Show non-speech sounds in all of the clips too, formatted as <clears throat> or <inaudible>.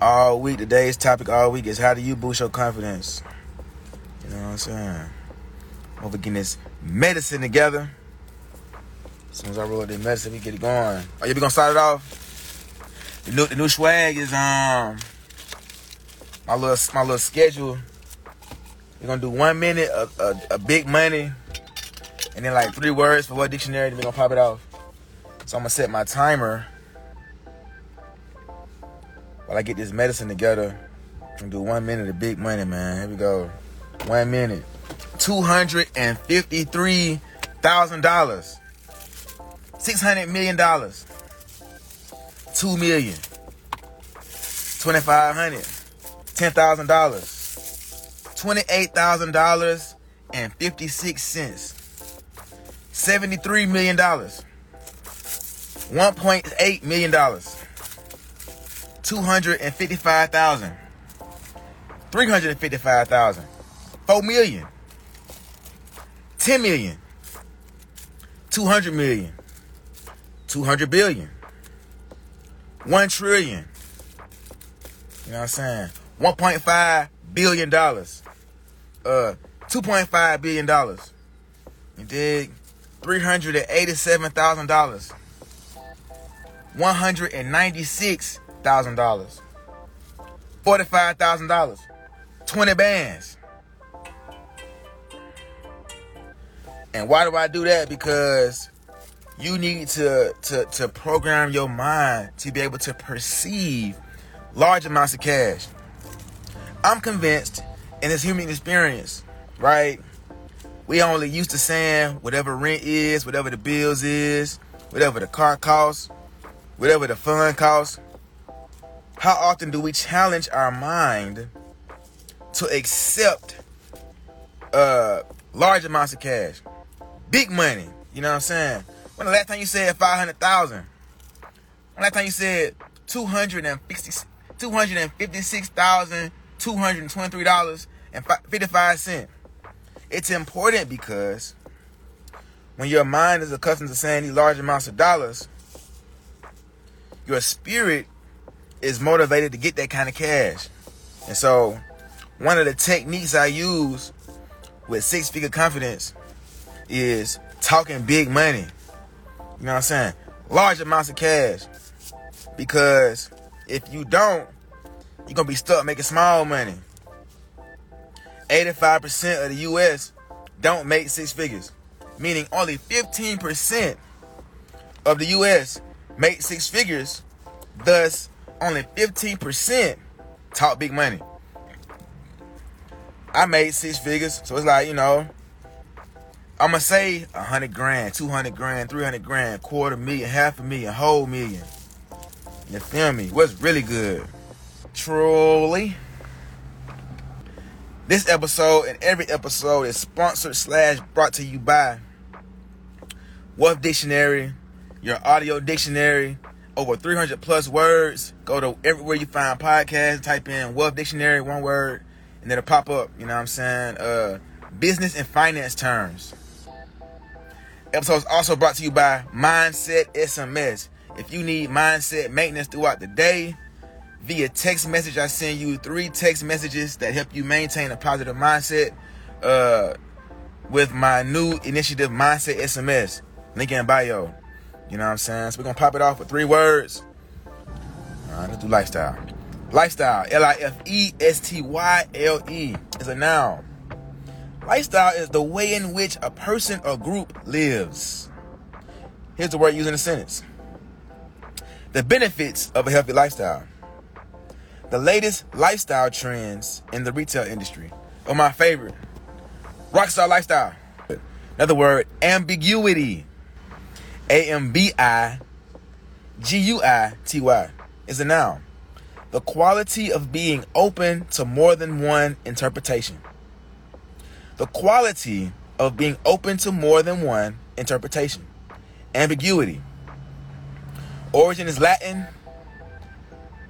all week. Today's topic all week is how do you boost your confidence? You know what I'm saying? Over getting this medicine together. As soon as I roll this medicine, we get it going. Are you gonna start it off? The new the new swag is um my little my little schedule. We're gonna do one minute of a, a, big money, and then like three words for what dictionary. Then we're gonna pop it off. So I'm gonna set my timer while I get this medicine together. And do one minute of big money, man. Here we go. One minute. Two hundred and fifty-three thousand dollars. Six hundred million dollars. Two million. Twenty-five hundred. Ten thousand dollars. Twenty-eight thousand dollars and fifty-six cents. Seventy-three million dollars. One point eight million 255,000, 355,000, 4 million, 10 million, 200 million, 200 billion, 1 trillion. You know what I'm saying? 1.5 billion dollars. Uh 2.5 billion dollars. You dig? $387,000. 196 $196,000. $45,000. 20 bands. And why do I do that? Because you need to, to, to program your mind to be able to perceive large amounts of cash. I'm convinced in this human experience, right? We only used to saying whatever rent is, whatever the bills is, whatever the car costs, whatever the fun costs. How often do we challenge our mind to accept uh large amounts of cash? Big money, you know what I'm saying? When the last time you said 500,000? When the last time you said 250, $256,223.55? It's important because when your mind is accustomed to saying these large amounts of dollars, your spirit is motivated to get that kind of cash. And so, one of the techniques I use with six figure confidence is talking big money. You know what I'm saying? Large amounts of cash. Because if you don't, you're gonna be stuck making small money. 85% of the US don't make six figures. Meaning only 15% of the US make six figures. Thus, only 15% talk big money. I made six figures, so it's like, you know, I'm gonna say a hundred grand, two hundred grand, three hundred grand, quarter million, half a million, whole million. You feel me? What's really good? Truly. This episode and every episode is sponsored slash brought to you by Wealth Dictionary, your audio dictionary, over 300 plus words. Go to everywhere you find podcasts, type in Wealth Dictionary, one word, and then it'll pop up. You know what I'm saying? Uh, business and finance terms. Episode is also brought to you by Mindset SMS. If you need mindset maintenance throughout the day, via text message, I send you three text messages that help you maintain a positive mindset uh, with my new initiative, Mindset SMS. Link in bio. You know what I'm saying? So we're to pop it off with three words. All right, let's do lifestyle. Lifestyle, L I F E S T Y L E, is a noun. Lifestyle is the way in which a person or group lives. Here's the word used in a sentence. The benefits of a healthy lifestyle. The latest lifestyle trends in the retail industry. Or my favorite, rockstar lifestyle. Another word, ambiguity. A M B I G U I T Y is a noun. The quality of being open to more than one interpretation the quality of being open to more than one interpretation. Ambiguity. Origin is Latin.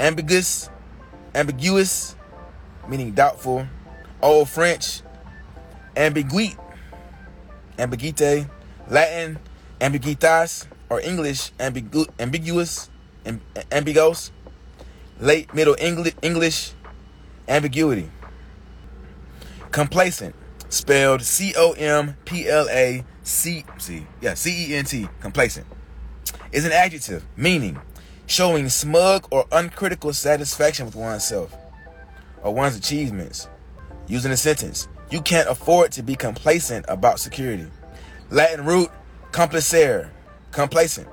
Ambiguous. Ambiguous, meaning doubtful. Old French. Ambiguite. Ambiguite. Latin. Ambiguitas. Or English. Ambigu- ambiguous. Amb- ambiguous. late Middle English ambiguity. Complacent, spelled C O M P L A C C yeah C E N T complacent, is an adjective meaning showing smug or uncritical satisfaction with oneself or one's achievements. Using a sentence, you can't afford to be complacent about security. Latin root complacere, complacent.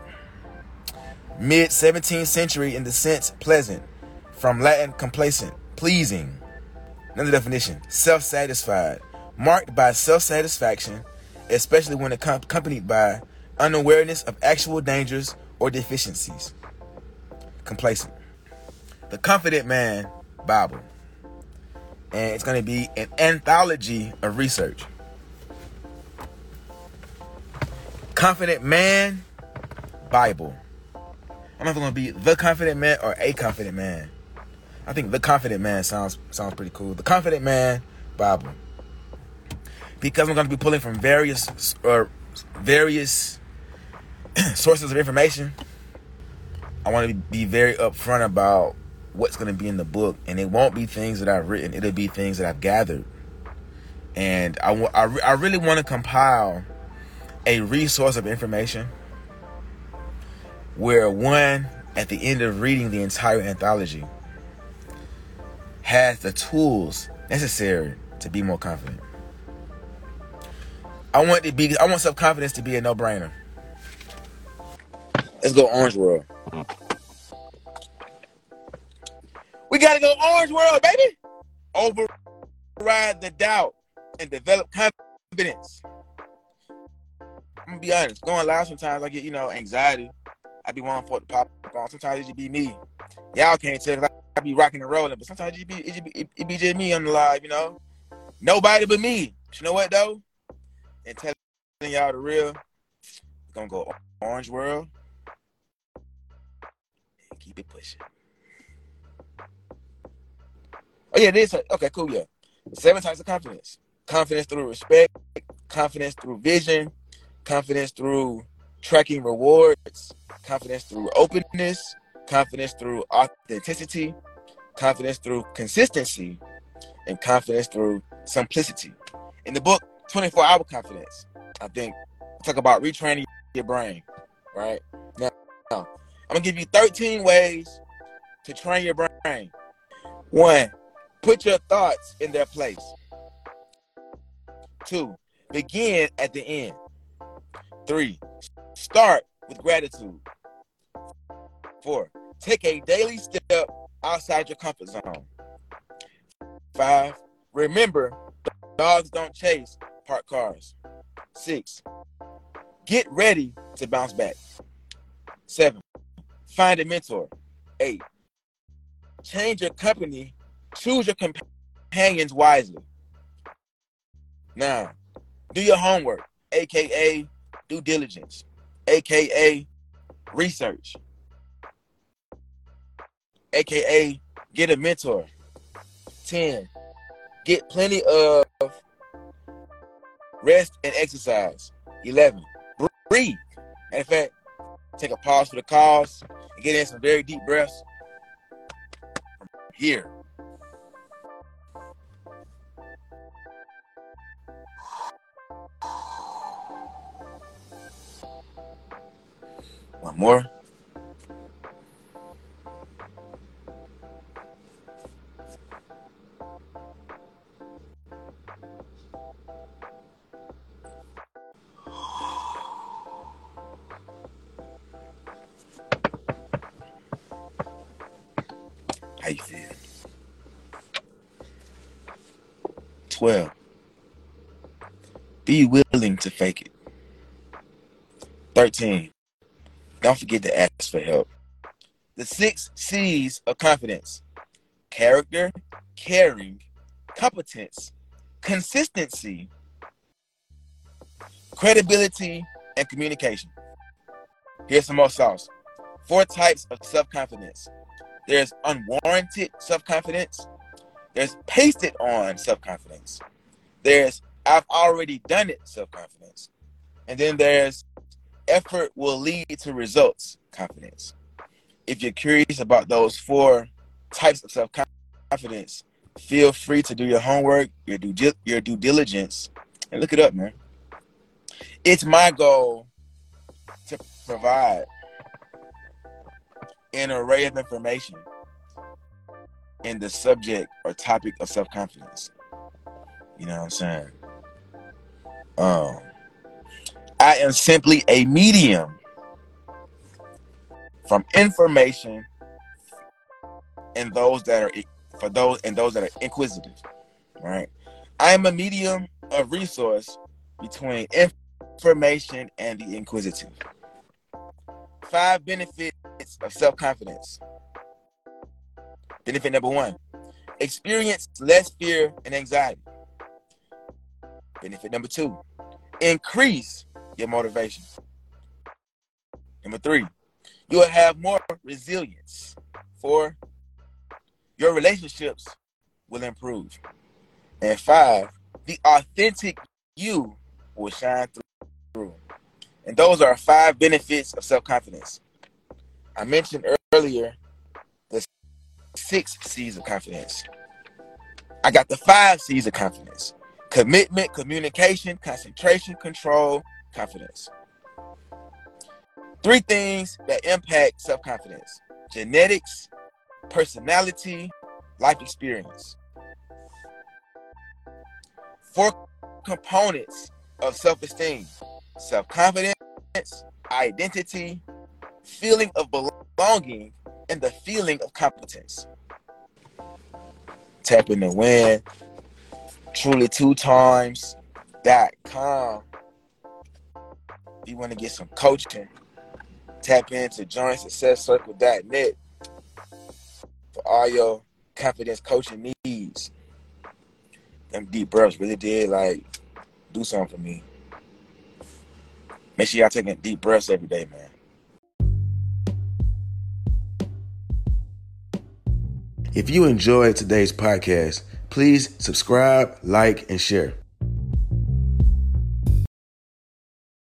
Mid 17th century in the sense pleasant, from Latin complacent, pleasing. Another definition self satisfied, marked by self satisfaction, especially when accompanied by unawareness of actual dangers or deficiencies. Complacent. The Confident Man Bible. And it's going to be an anthology of research. Confident Man Bible. I'm not to be the confident man or a confident man. I think the confident man sounds sounds pretty cool. The confident man Bible. Because I'm to be pulling from various or various <clears throat> sources of information. I want to be very upfront about what's going to be in the book, and it won't be things that I've written. It'll be things that I've gathered, and I, I, I really want to compile a resource of information where one at the end of reading the entire anthology has the tools necessary to be more confident. I want to be I want self-confidence to be a no-brainer. Let's go Orange World. We gotta go Orange World, baby. Override the doubt and develop confidence. I'm gonna be honest. Going live sometimes I get, you know, anxiety. I be wanting for it to pop on. Sometimes it just be me. Y'all can't tell I, I be rocking and rolling, but sometimes it be it, be it, it be just me on the live, you know. Nobody but me. But you know what though? And telling y'all the real, gonna go Orange World and keep it pushing. Oh yeah, this okay, cool, yeah. Seven types of confidence. Confidence through respect, confidence through vision, confidence through tracking rewards, confidence through openness, confidence through authenticity, confidence through consistency, and confidence through simplicity. In the book, 24 Hour Confidence, I think, talk about retraining your brain, right? Now, I'm gonna give you 13 ways to train your brain. One, put your thoughts in their place. Two, begin at the end. Three, start with gratitude. Four, take a daily step outside your comfort zone. Five, remember dogs don't chase parked cars. Six, get ready to bounce back. Seven, find a mentor. Eight, change your company, choose your companions wisely. Nine, do your homework, aka due diligence, aka research, aka get a mentor. 10. Get plenty of rest and exercise. 11. Breathe. And in fact, take a pause for the cause and get in some very deep breaths. Here. One more. How you feel? 12. Be willing to fake it. 13. Don't forget to ask for help. The six C's of confidence character, caring, competence, consistency, credibility, and communication. Here's some more sauce. Four types of self confidence there's unwarranted self confidence, there's pasted on self confidence, there's I've already done it self confidence, and then there's effort will lead to results confidence. If you're curious about those four types of self confidence. Feel free to do your homework, your due your due diligence, and look it up, man. It's my goal to provide an array of information in the subject or topic of self confidence. You know what I'm saying? Um, I am simply a medium from information and those that are for those and those that are inquisitive. Right? I am a medium of resource between information and the inquisitive. Five benefits of self-confidence. Benefit number one, experience less fear and anxiety. Benefit number two, increase your motivation. Number three, you will have more resilience. Four, your relationships will improve. And five, the authentic you will shine through. And those are five benefits of self confidence. I mentioned earlier the six C's of confidence. I got the five C's of confidence commitment, communication, concentration, control, confidence. Three things that impact self confidence genetics, personality, life experience. Four components of self esteem self confidence, identity, feeling of belonging, and the feeling of competence. Tap in the win. Truly two times dot com. You want to get some coaching, tap into joinsuccesscircle.net for all your confidence coaching needs. Them deep breaths really did like do something for me. Make sure y'all taking deep breaths every day, man. If you enjoyed today's podcast, please subscribe, like, and share.